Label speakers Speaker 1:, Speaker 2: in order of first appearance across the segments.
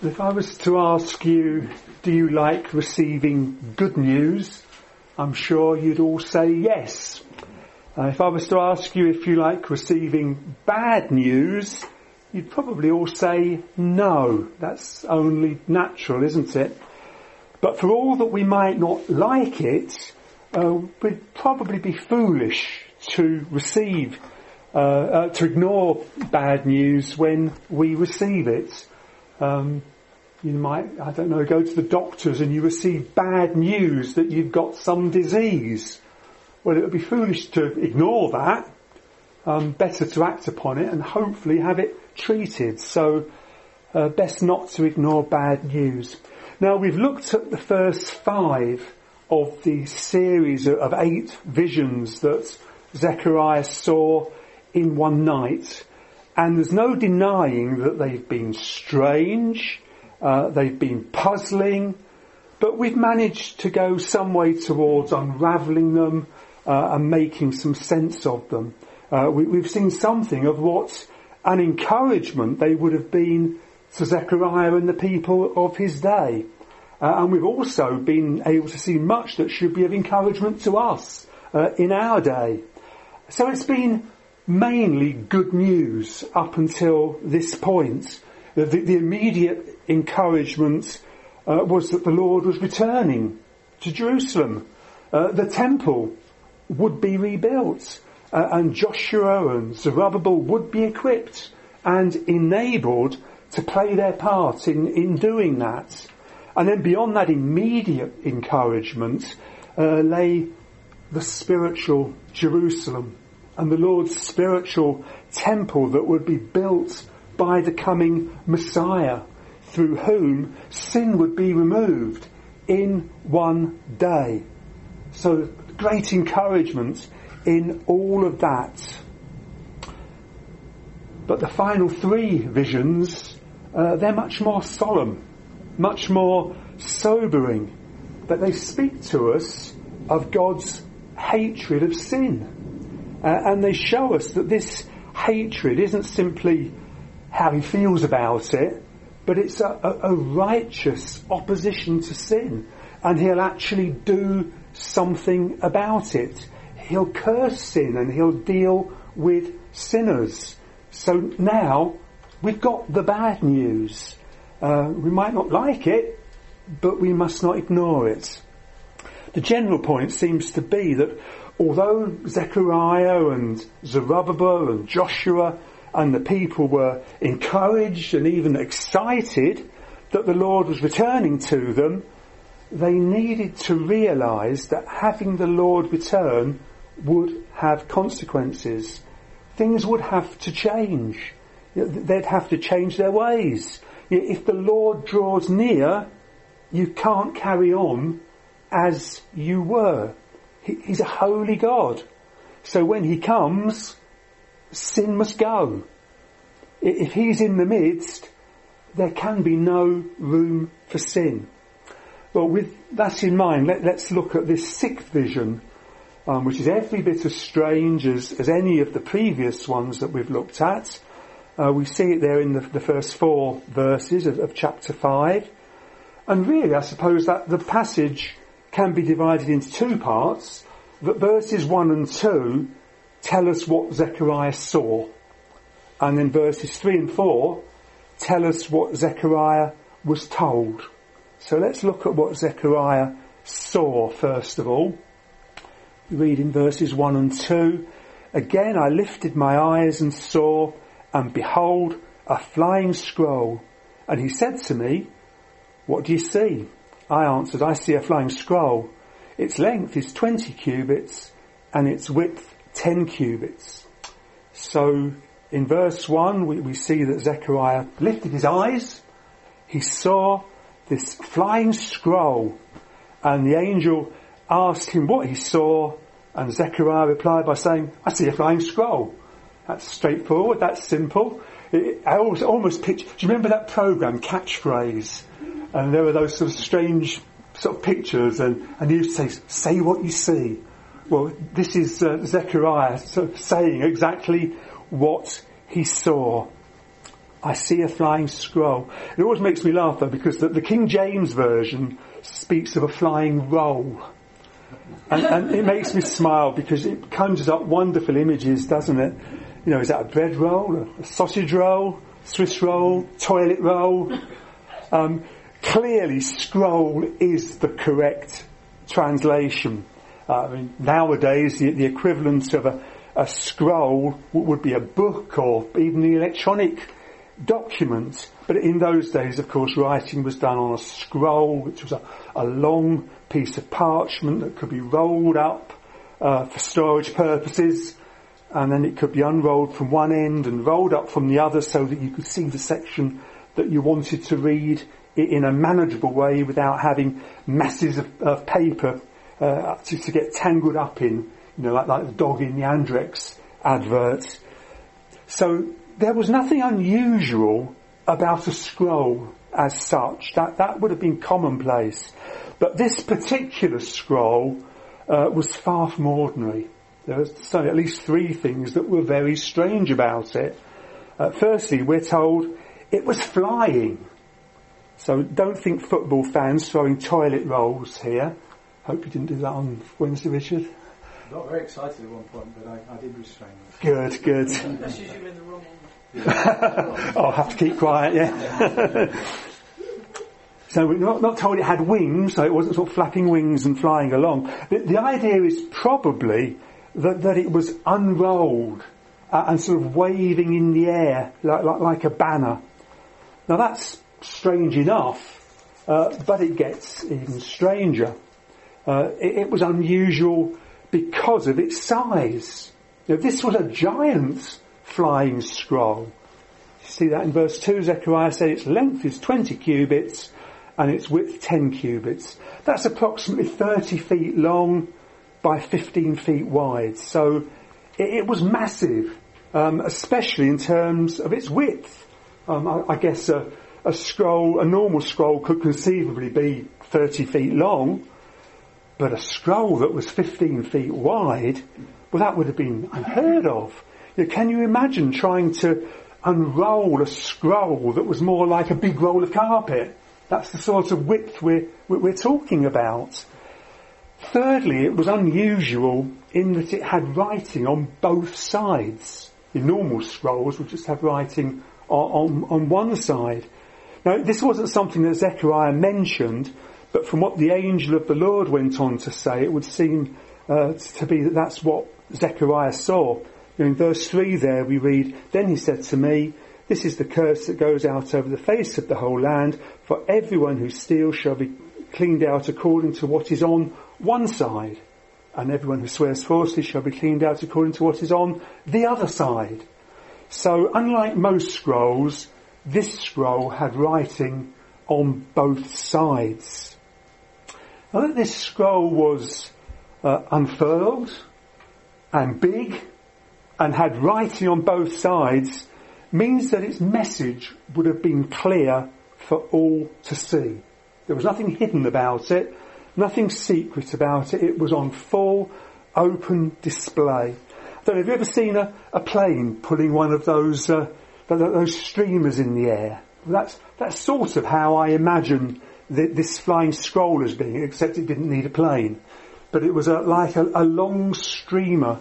Speaker 1: If I was to ask you, do you like receiving good news? I'm sure you'd all say yes. Uh, if I was to ask you if you like receiving bad news, you'd probably all say no. That's only natural, isn't it? But for all that we might not like it, uh, we'd probably be foolish to receive, uh, uh to ignore bad news when we receive it. Um, you might, I don't know, go to the doctors and you receive bad news that you've got some disease. Well, it would be foolish to ignore that. Um, better to act upon it and hopefully have it treated. So, uh, best not to ignore bad news. Now, we've looked at the first five of the series of eight visions that Zechariah saw in one night. And there's no denying that they've been strange, uh, they've been puzzling, but we've managed to go some way towards unravelling them uh, and making some sense of them. Uh, we, have seen something of what an encouragement they would have been to Zechariah and the people of his day. Uh, and we've also been able to see much that should be of encouragement to us uh, in our day. So it's been mainly good news up until this point. The, the immediate encouragement uh, was that the Lord was returning to Jerusalem. Uh, the temple would be rebuilt uh, and Joshua and Zerubbabel would be equipped and enabled to play their part in, in doing that. And then beyond that immediate encouragement uh, lay the spiritual Jerusalem and the Lord's spiritual temple that would be built by the coming Messiah, through whom sin would be removed in one day. So great encouragement in all of that. But the final three visions, uh, they're much more solemn, much more sobering, but they speak to us of God's hatred of sin. Uh, and they show us that this hatred isn't simply how he feels about it, but it's a, a, a righteous opposition to sin. And he'll actually do something about it. He'll curse sin and he'll deal with sinners. So now we've got the bad news. Uh, we might not like it, but we must not ignore it. The general point seems to be that although Zechariah and Zerubbabel and Joshua and the people were encouraged and even excited that the Lord was returning to them, they needed to realize that having the Lord return would have consequences. Things would have to change. They'd have to change their ways. If the Lord draws near, you can't carry on as you were. He's a holy God. So when he comes, sin must go. If he's in the midst, there can be no room for sin. Well, with that in mind, let, us look at this sixth vision, um, which is every bit as strange as, as any of the previous ones that we've looked at. Uh, we see it there in the, the first four verses of, of chapter five. And really, I suppose that the passage can be divided into two parts. That verses 1 and 2 tell us what Zechariah saw. And then verses 3 and 4 tell us what Zechariah was told. So let's look at what Zechariah saw first of all. We read in verses 1 and 2. Again I lifted my eyes and saw, and behold, a flying scroll. And he said to me, What do you see? I answered, I see a flying scroll. Its length is 20 cubits and its width 10 cubits. So in verse 1 we, we see that Zechariah lifted his eyes, he saw this flying scroll and the angel asked him what he saw and Zechariah replied by saying, I see a flying scroll. That's straightforward, that's simple. It, I almost, almost picture, do you remember that program, Catchphrase? And there were those sort of strange sort of pictures, and, and he would say, say what you see. Well, this is uh, Zechariah sort of saying exactly what he saw. I see a flying scroll. It always makes me laugh though because the, the King James version speaks of a flying roll. And, and, it makes me smile because it conjures up wonderful images, doesn't it? You know, is that a bread roll, a sausage roll, Swiss roll, toilet roll? Um, clearly, scroll is the correct translation. Uh, I mean, nowadays, the, the equivalent of a, a scroll would be a book or even the electronic document. But in those days, of course, writing was done on a scroll, which was a, a long piece of parchment that could be rolled up uh, for storage purposes, and then it could be unrolled from one end and rolled up from the other so that you could see the section that you wanted to read in a manageable way without having masses of, of paper uh, to, to, get tangled up in, you know, like, like the dog in the Andrex advert. So there was nothing unusual about a scroll as such. That, that would have been commonplace. But this particular scroll uh, was far from ordinary. There were at least three things that were very strange about it. Uh, firstly, we're told it was flying. So don't think football fans throwing toilet rolls here. Hope you didn't do that on Wednesday, Richard.
Speaker 2: Not very excited at one point, but I, I did restrain myself.
Speaker 1: Good, good.
Speaker 3: That's usually in the wrong
Speaker 1: I'll have to keep quiet, yeah. so we're not, not told it had wings, so it wasn't sort of flapping wings and flying along. The, the idea is probably that, that it was unrolled uh, and sort of waving in the air like, like, like a banner. Now that's strange enough, uh, but it gets even stranger. Uh, it, it, was unusual because of its size. Now, this was a giant flying scroll. You see that in verse 2, Zechariah said its length is 20 cubits and its width 10 cubits. That's approximately 30 feet long by 15 feet wide. So it, it was massive, um, especially in terms of its width. Um, I, I, guess a, a scroll, a normal scroll could conceivably be 30 feet long, but a scroll that was 15 feet wide, well that would have been unheard of. Can you imagine trying to unroll a scroll that was more like a big roll of carpet? That's the sort of width we're, we're talking about. Thirdly, it was unusual in that it had writing on both sides. In normal scrolls would just have writing on, on, on one side. Now, this wasn't something that Zechariah mentioned, but from what the angel of the Lord went on to say, it would seem uh, to be that that's what Zechariah saw. In verse 3 there we read, Then he said to me, This is the curse that goes out over the face of the whole land, for everyone who steals shall be cleaned out according to what is on one side, and everyone who swears falsely shall be cleaned out according to what is on the other side. So unlike most scrolls, this scroll had writing on both sides. Now that this scroll was uh, unfurled and big and had writing on both sides means that its message would have been clear for all to see. There was nothing hidden about it, nothing secret about it. It was on full, open display. I don't know, have you ever seen a, a plane pulling one of those, uh, those streamers in the air? That's, that's sort of how I imagine the, this flying scroll as being, except it didn't need a plane. But it was a, like a, a long streamer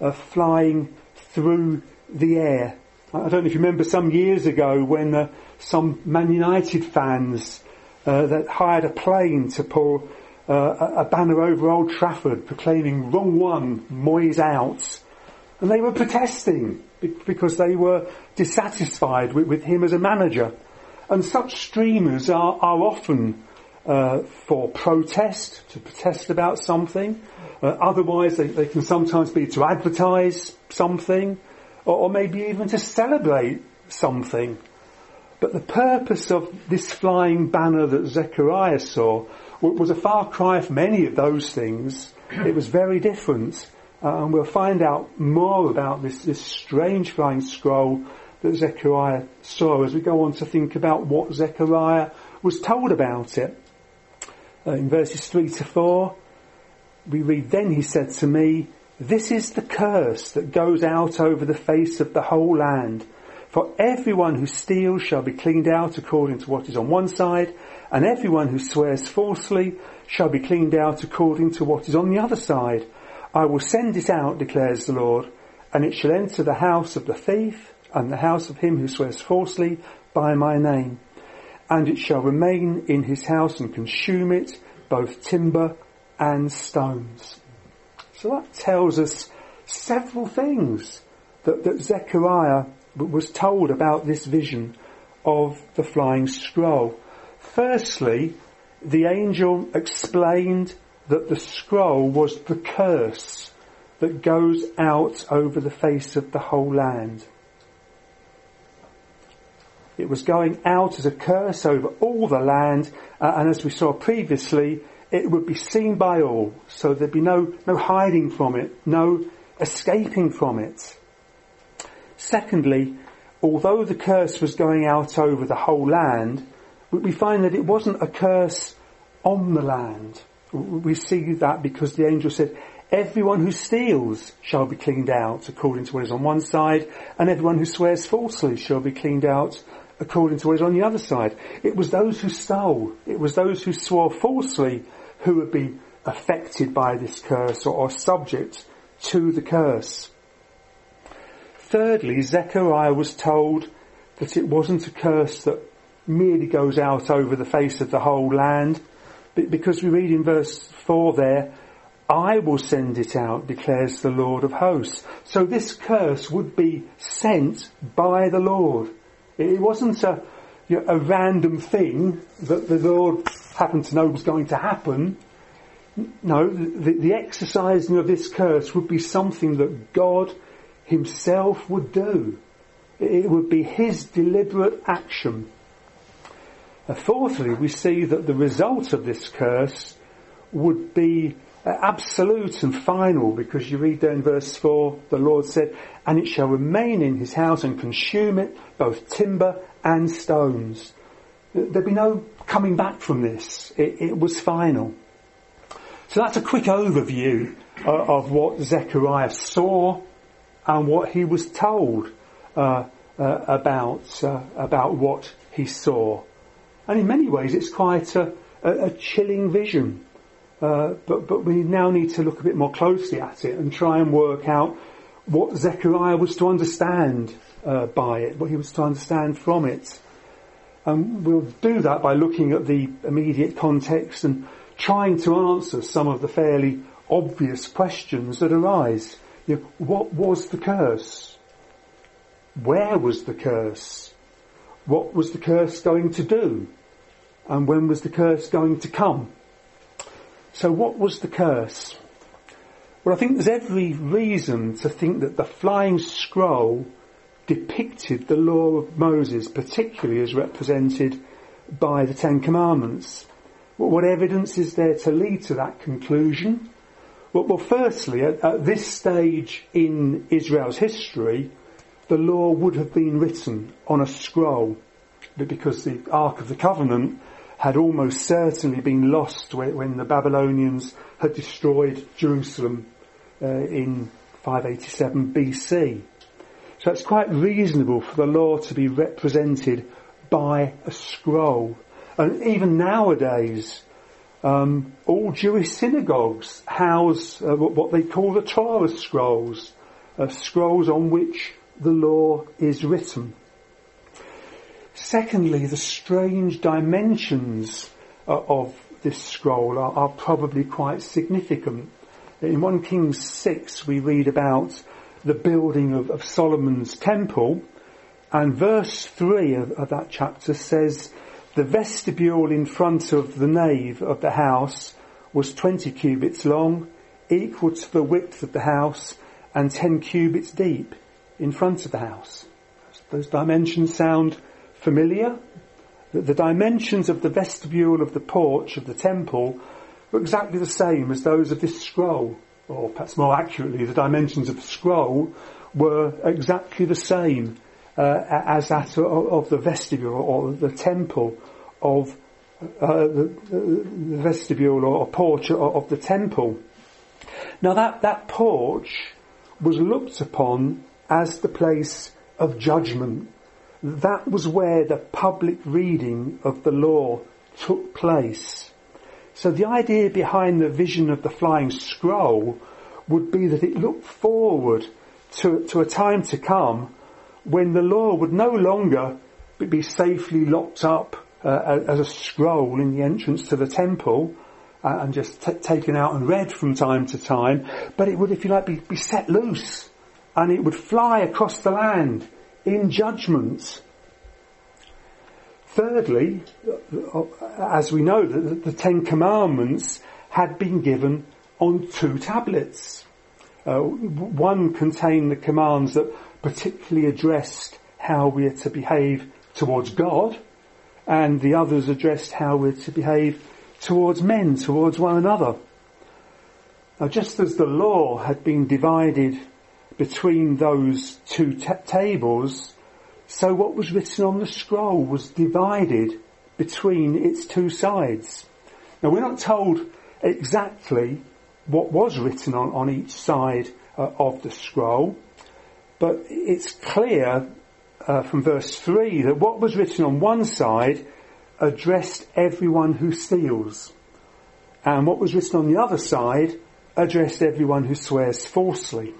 Speaker 1: uh, flying through the air. I don't know if you remember some years ago when uh, some Man United fans uh, that hired a plane to pull uh, a banner over Old Trafford proclaiming wrong one, Moyes out. And they were protesting because they were dissatisfied with, with him as a manager. And such streamers are, are often uh, for protest, to protest about something. Uh, otherwise, they, they, can sometimes be to advertise something, or, or, maybe even to celebrate something. But the purpose of this flying banner that Zechariah saw was a far cry from any of those things. It was very different. Uh, and we'll find out more about this, this strange flying scroll that Zechariah saw as we go on to think about what Zechariah was told about it. Uh, in verses 3 to 4, we read, Then he said to me, This is the curse that goes out over the face of the whole land. For everyone who steals shall be cleaned out according to what is on one side, and everyone who swears falsely shall be cleaned out according to what is on the other side. I will send it out, declares the Lord, and it shall enter the house of the thief and the house of him who swears falsely by my name. And it shall remain in his house and consume it, both timber and stones. So that tells us several things that, that Zechariah was told about this vision of the flying scroll. Firstly, the angel explained that the scroll was the curse that goes out over the face of the whole land. It was going out as a curse over all the land, uh, and as we saw previously, it would be seen by all, so there'd be no, no hiding from it, no escaping from it. Secondly, although the curse was going out over the whole land, we find that it wasn't a curse on the land. We see that because the angel said, everyone who steals shall be cleaned out according to what is on one side, and everyone who swears falsely shall be cleaned out according to what is on the other side. It was those who stole, it was those who swore falsely who would be affected by this curse or, or subject to the curse. Thirdly, Zechariah was told that it wasn't a curse that merely goes out over the face of the whole land, because we read in verse 4 there, I will send it out, declares the Lord of hosts. So this curse would be sent by the Lord. It wasn't a, you know, a random thing that the Lord happened to know was going to happen. No, the, the exercising of this curse would be something that God himself would do. It would be his deliberate action. Fourthly, we see that the result of this curse would be uh, absolute and final because you read there in verse 4, the Lord said, and it shall remain in his house and consume it, both timber and stones. There'd be no coming back from this. It, it was final. So that's a quick overview uh, of what Zechariah saw and what he was told uh, uh, about uh, about what he saw. And in many ways, it's quite a, a, a chilling vision. Uh, but but we now need to look a bit more closely at it and try and work out what Zechariah was to understand uh, by it, what he was to understand from it. And we'll do that by looking at the immediate context and trying to answer some of the fairly obvious questions that arise. You know, what was the curse? Where was the curse? What was the curse going to do? And when was the curse going to come? So what was the curse? Well, I think there's every reason to think that the flying scroll depicted the law of Moses, particularly as represented by the Ten Commandments. What evidence is there to lead to that conclusion? Well, well firstly, at, at this stage in Israel's history, the law would have been written on a scroll, but because the Ark of the Covenant had almost certainly been lost when, the Babylonians had destroyed Jerusalem uh, in 587 BC. So it's quite reasonable for the law to be represented by a scroll. And even nowadays, um, all Jewish synagogues house uh, what they call the Torah scrolls, uh, scrolls on which the law is written. Secondly, the strange dimensions uh, of this scroll are, are, probably quite significant. In 1 Kings 6 we read about the building of, of Solomon's temple and verse 3 of, of that chapter says the vestibule in front of the nave of the house was 20 cubits long, equal to the width of the house, and 10 cubits deep in front of the house. Those dimensions sound familiar. The dimensions of the vestibule of the porch of the temple were exactly the same as those of this scroll, or perhaps more accurately, the dimensions of the scroll were exactly the same uh, as that of the vestibule or the temple of uh, the, the, vestibule or porch of the temple. Now that, that porch was looked upon as the place of judgment that was where the public reading of the law took place. So the idea behind the vision of the flying scroll would be that it looked forward to, to a time to come when the law would no longer be safely locked up uh, as a scroll in the entrance to the temple uh, and just t- taken out and read from time to time, but it would, if you like, be, be set loose and it would fly across the land in judgment. Thirdly, as we know, the, the Ten Commandments had been given on two tablets. Uh, one contained the commands that particularly addressed how we are to behave towards God, and the others addressed how we're to behave towards men, towards one another. Now just as the law had been divided between those two t- tables, so what was written on the scroll was divided between its two sides. Now we're not told exactly what was written on, on each side uh, of the scroll, but it's clear uh, from verse 3 that what was written on one side addressed everyone who steals. And what was written on the other side addressed everyone who swears falsely.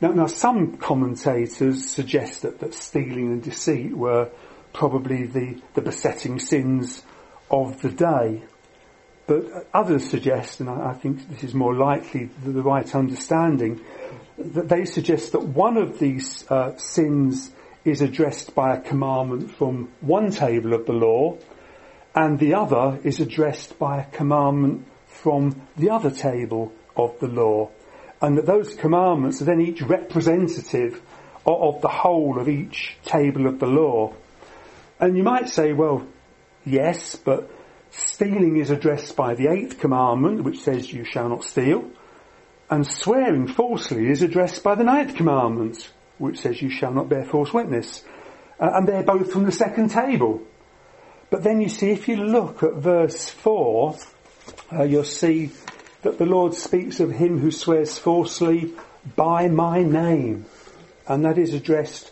Speaker 1: Now, now some commentators suggest that, that stealing and deceit were probably the, the besetting sins of the day. But others suggest, and I, I think this is more likely the, the, right understanding, that they suggest that one of these uh, sins is addressed by a commandment from one table of the law, and the other is addressed by a commandment from the other table of the law. And that those commandments are then each representative of, of the whole of each table of the law. And you might say, well, yes, but stealing is addressed by the eighth commandment, which says you shall not steal. And swearing falsely is addressed by the ninth commandment, which says you shall not bear false witness. Uh, and they're both from the second table. But then you see, if you look at verse 4, uh, you'll see that the Lord speaks of him who swears falsely by my name. And that is addressed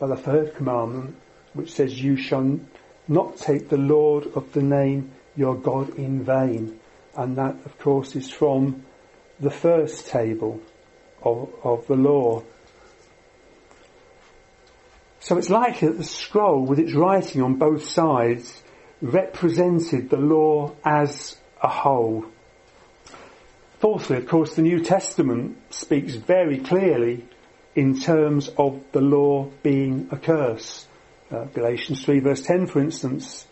Speaker 1: by the third commandment, which says, you shall not take the Lord of the name your God in vain. And that, of course, is from the first table of, of the law. So it's likely that the scroll with its writing on both sides represented the law as a whole. Fourthly, of course, the New Testament speaks very clearly in terms of the law being a curse. Uh, Galatians 3 verse 10, for instance,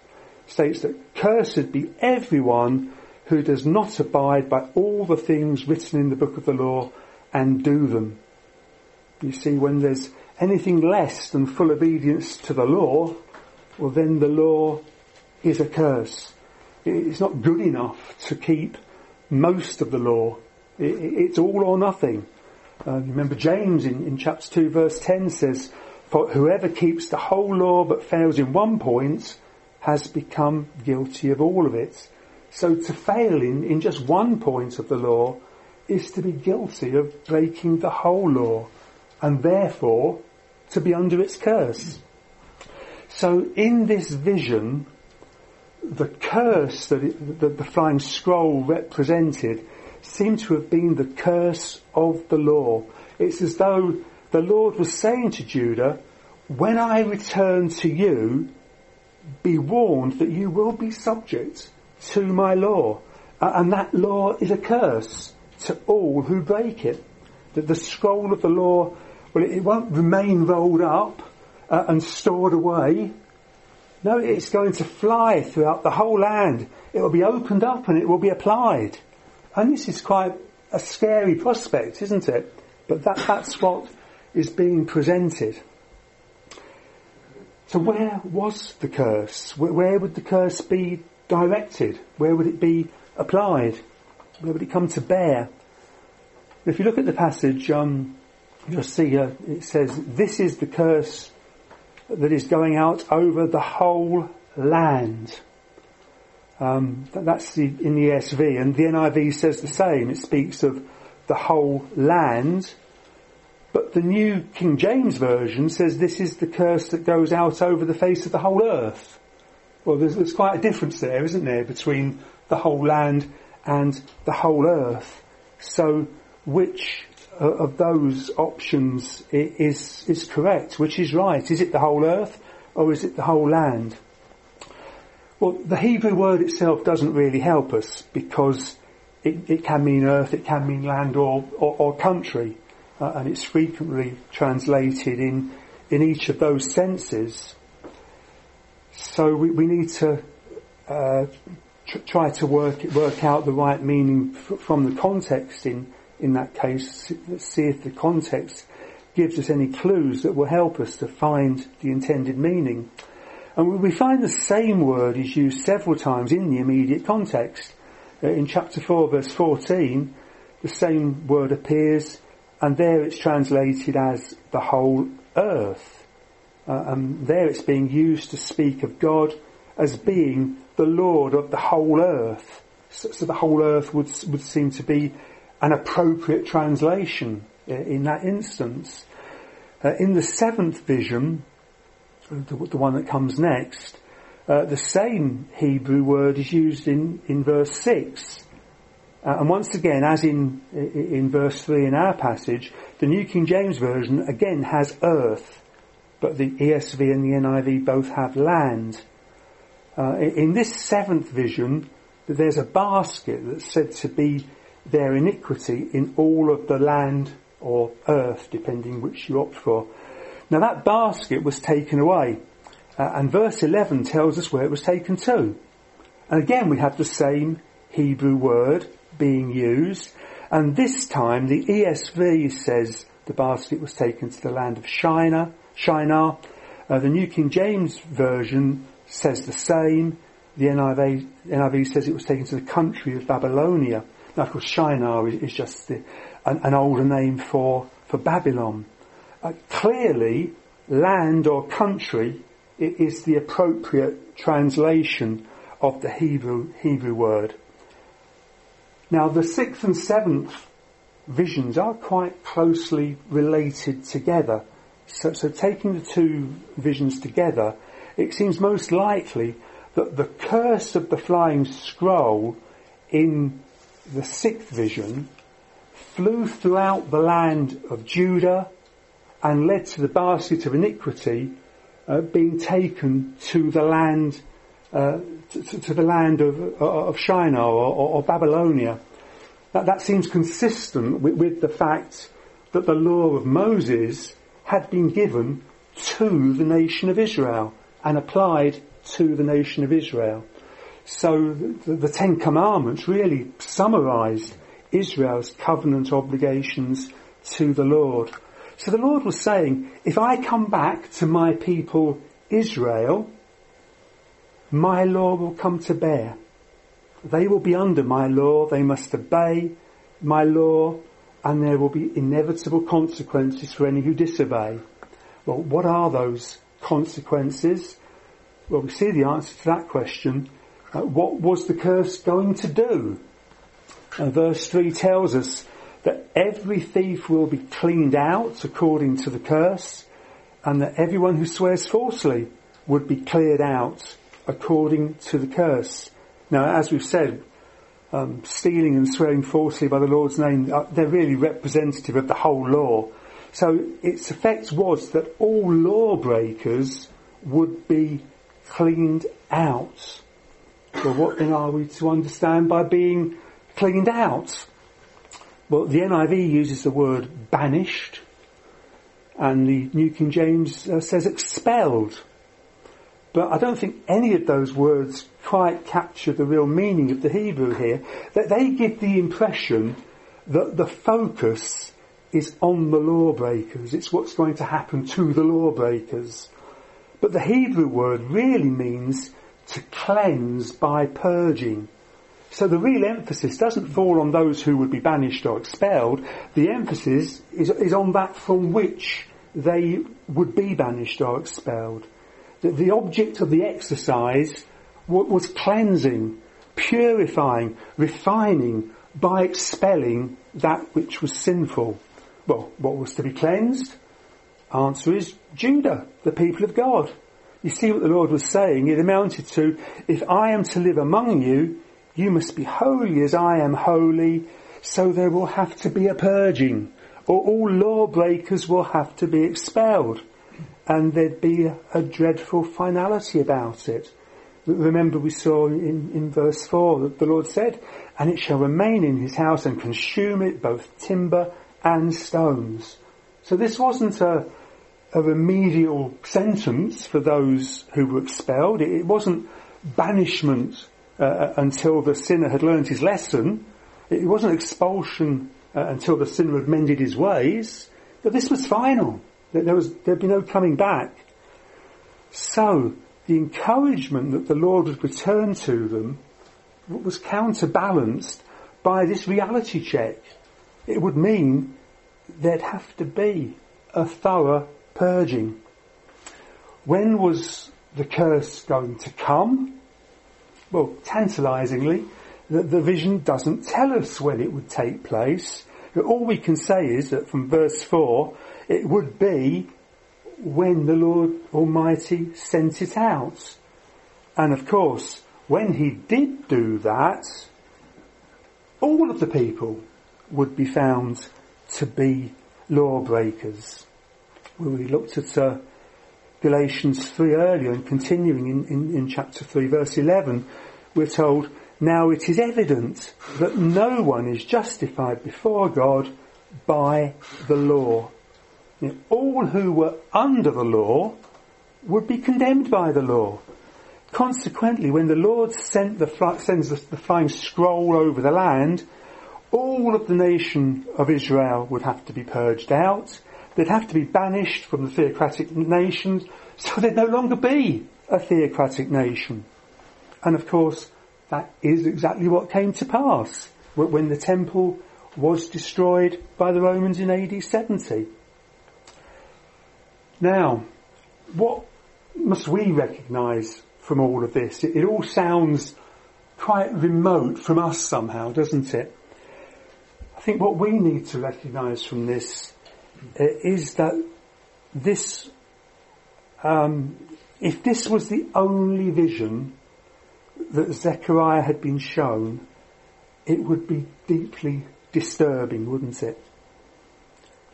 Speaker 1: states that cursed be everyone who does not abide by all the things written in the book of the law and do them. You see, when there's anything less than full obedience to the law, well then the law is a curse. It's not good enough to keep most of the law. It's all or nothing. Uh, remember James in, in chapter 2 verse 10 says, For whoever keeps the whole law but fails in one point has become guilty of all of it. So to fail in, in just one point of the law is to be guilty of breaking the whole law and therefore to be under its curse. So in this vision, the curse that, it, that the flying scroll represented seemed to have been the curse of the law. It's as though the Lord was saying to Judah, when I return to you, be warned that you will be subject to my law. And that law is a curse to all who break it. That the scroll of the law well, it, won't remain rolled up uh, and stored away. No, it's going to fly throughout the whole land. It will be opened up and it will be applied. And this is quite a scary prospect, isn't it? But that, that's what is being presented. So where was the curse? Where, where would the curse be directed? Where would it be applied? Where would it come to bear? If you look at the passage, um, you'll see uh, it says, this is the curse that is going out over the whole land. Um, that's the, in the ESV, and the NIV says the same. It speaks of the whole land, But the New King James Version says this is the curse that goes out over the face of the whole earth. Well, there's, there's quite a difference there, isn't there, between the whole land and the whole earth. So, which of those options is is correct? Which is right? Is it the whole earth or is it the whole land? Well, the Hebrew word itself doesn't really help us because it, it can mean earth, it can mean land or, or, or country, uh, and it's frequently translated in, in each of those senses. So we, we need to uh, tr- try to work work out the right meaning f- from the context in in that case. See if the context gives us any clues that will help us to find the intended meaning. And we find the same word is used several times in the immediate context. Uh, in chapter 4 verse 14, the same word appears and there it's translated as the whole earth. Uh, and there it's being used to speak of God as being the Lord of the whole earth. So, so the whole earth would, would seem to be an appropriate translation uh, in that instance. Uh, in the seventh vision, the, the one that comes next, uh, the same Hebrew word is used in, in verse 6. Uh, and once again, as in, in verse 3 in our passage, the New King James Version again has earth, but the ESV and the NIV both have land. Uh, in this seventh vision, there's a basket that's said to be their iniquity in all of the land or earth, depending which you opt for. Now that basket was taken away, uh, and verse 11 tells us where it was taken to. And again we have the same Hebrew word being used, and this time the ESV says the basket was taken to the land of Shinar, Shinar. Uh, the New King James Version says the same. The NIV, NIV says it was taken to the country of Babylonia. Now of Shinar is, is just the, an, an older name for, for Babylon. Uh, clearly, land or country is the appropriate translation of the Hebrew, Hebrew word. Now the sixth and seventh visions are quite closely related together. So, so taking the two visions together, it seems most likely that the curse of the flying scroll in the sixth vision flew throughout the land of Judah and led to the basket of iniquity uh, being taken to the land uh, to, to, the land of, of Shinar or, or, or Babylonia. That, that seems consistent with, with the fact that the law of Moses had been given to the nation of Israel and applied to the nation of Israel. So the, the Ten Commandments really summarized Israel's covenant obligations to the Lord. So the Lord was saying, if I come back to my people Israel, my law will come to bear. They will be under my law, they must obey my law, and there will be inevitable consequences for any who disobey. Well, what are those consequences? Well, we see the answer to that question. Uh, what was the curse going to do? Verse 3 tells us that every thief will be cleaned out according to the curse, and that everyone who swears falsely would be cleared out according to the curse. Now, as we've said, um, stealing and swearing falsely by the Lord's name, uh, they're really representative of the whole law. So its effect was that all lawbreakers would be cleaned out. Well, what then are we to understand by being cleaned out? Well, the NIV uses the word banished, and the New King James uh, says expelled. But I don't think any of those words quite capture the real meaning of the Hebrew here. That they give the impression that the focus is on the lawbreakers. It's what's going to happen to the lawbreakers. But the Hebrew word really means to cleanse by purging. So the real emphasis doesn't fall on those who would be banished or expelled. The emphasis is, is on that from which they would be banished or expelled. The, the object of the exercise was cleansing, purifying, refining by expelling that which was sinful. Well, what was to be cleansed? Answer is Judah, the people of God. You see what the Lord was saying? It amounted to, if I am to live among you, you must be holy as I am holy, so there will have to be a purging, or all lawbreakers will have to be expelled, and there'd be a, dreadful finality about it. Remember we saw in, in verse 4 that the Lord said, and it shall remain in his house and consume it, both timber and stones. So this wasn't a, a remedial sentence for those who were expelled. It, wasn't banishment uh, until the sinner had learned his lesson. It wasn't expulsion uh, until the sinner had mended his ways. But this was final. There was, there'd be no coming back. So, the encouragement that the Lord would return to them was counterbalanced by this reality check. It would mean there'd have to be a thorough purging. When was the curse going to come? Well, tantalizingly, the, the vision doesn't tell us when it would take place. All we can say is that from verse 4, it would be when the Lord Almighty sent it out. And of course, when he did do that, all of the people would be found to be lawbreakers. Well, we looked at uh, Galatians 3 earlier and continuing in, in, in chapter 3 verse 11, we're told, now it is evident that no one is justified before God by the law. You know, all who were under the law would be condemned by the law. Consequently, when the Lord sent the, sends the, the flying scroll over the land, all of the nation of Israel would have to be purged out. They'd have to be banished from the theocratic nations, so they'd no longer be a theocratic nation. And of course, that is exactly what came to pass when the temple was destroyed by the Romans in AD 70. Now, what must we recognise from all of this? It, it all sounds quite remote from us somehow, doesn't it? I think what we need to recognise from this is that this, um, if this was the only vision that Zechariah had been shown, it would be deeply disturbing, wouldn't it?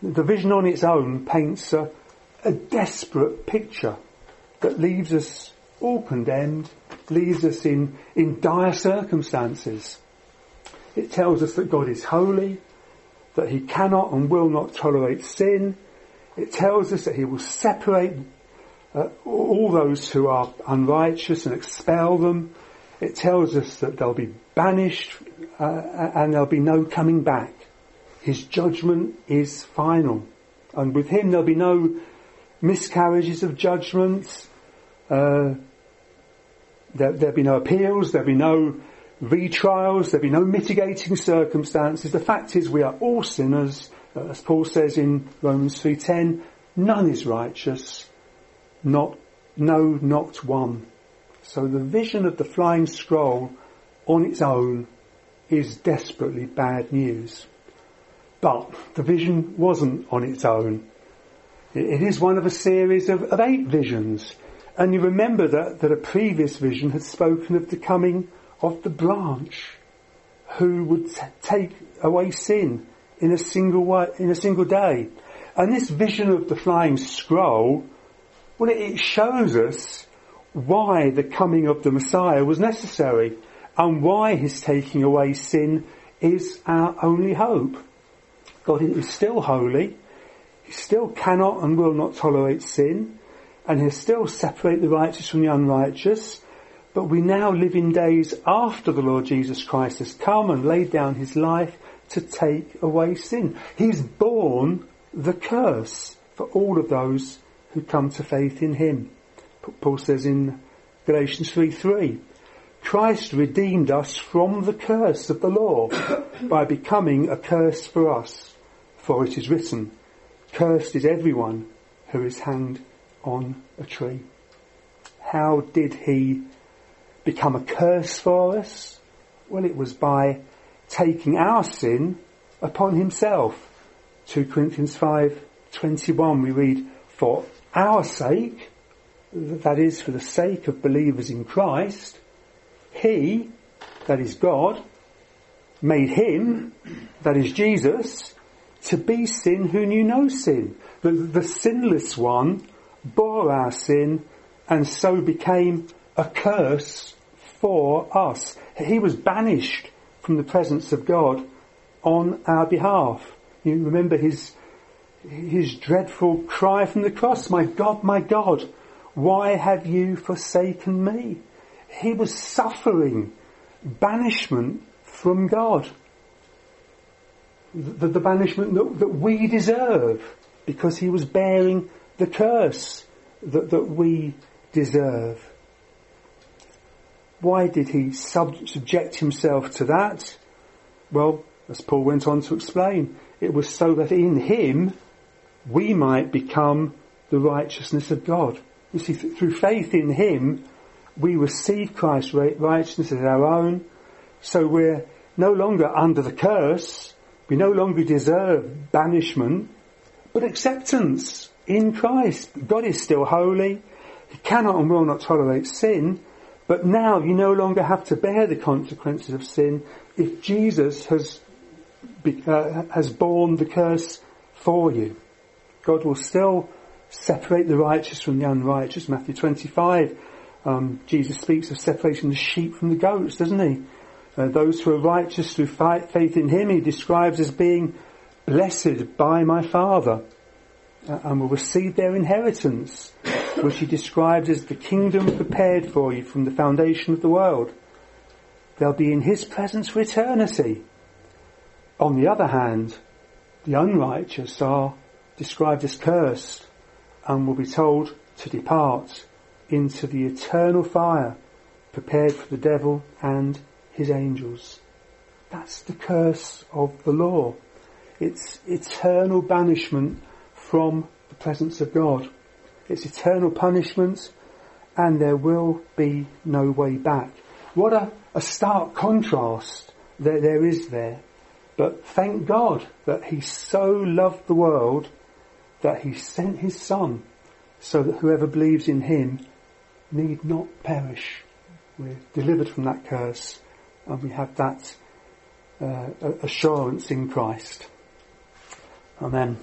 Speaker 1: The vision on its own paints a, a desperate picture that leaves us all condemned, leaves us in, in dire circumstances. It tells us that God is holy, that he cannot and will not tolerate sin. It tells us that he will separate uh, all those who are unrighteous and expel them. It tells us that they'll be banished uh, and there'll be no coming back. His judgment is final. And with him there'll be no miscarriages of judgments. Uh, there, will be no appeals. There'll be no retrials. There'll be no mitigating circumstances. The fact is we are all sinners. Uh, as Paul says in Romans 3.10, none is righteous. Not, no, not one. So the vision of the flying scroll on its own is desperately bad news. But the vision wasn't on its own. It is one of a series of, of eight visions. And you remember that, that a previous vision had spoken of the coming of the branch who would t- take away sin in a single way, in a single day. And this vision of the flying scroll, well, it, it shows us why the coming of the Messiah was necessary and why his taking away sin is our only hope. God is still holy. He still cannot and will not tolerate sin. And he'll still separate the righteous from the unrighteous. But we now live in days after the Lord Jesus Christ has come and laid down his life to take away sin. He's borne the curse for all of those who come to faith in him. Paul says in Galatians 3:3, Christ redeemed us from the curse of the law by becoming a curse for us. For it is written, Cursed is everyone who is hanged on a tree. How did he become a curse for us? Well, it was by taking our sin upon himself 2 Corinthians 5:21 we read, "For our sake, that is for the sake of believers in Christ, he, that is God, made him, that is Jesus, to be sin who knew no sin. The, the sinless one bore our sin and so became a curse for us. He was banished from the presence of God on our behalf. You remember his, his dreadful cry from the cross, my God, my God, why have you forsaken me? He was suffering banishment from God. The, the banishment that, that, we deserve because he was bearing the curse that, that we deserve. Why did he sub- subject himself to that? Well, as Paul went on to explain, it was so that in him we might become the righteousness of God. You see, through faith in him, we receive Christ's righteousness as our own, so we're no longer under the curse, we no longer deserve banishment, but acceptance in Christ. God is still holy, He cannot and will not tolerate sin, but now you no longer have to bear the consequences of sin if Jesus has, uh, has borne the curse for you. God will still separate the righteous from the unrighteous. Matthew 25 um, Jesus speaks of separating the sheep from the goats, doesn't he? Uh, those who are righteous through faith in him, he describes as being blessed by my Father uh, and will receive their inheritance, which he describes as the kingdom prepared for you from the foundation of the world. They'll be in his presence for eternity. On the other hand, the unrighteous are described as cursed and will be told to depart into the eternal fire prepared for the devil and his angels. That's the curse of the law. It's eternal banishment from the presence of God. It's eternal punishment and there will be no way back. What a, a stark contrast there, is there. But thank God that He so loved the world that He sent His Son so that whoever believes in Him need not perish. We're delivered from that curse and we have that uh, assurance in Christ. Amen.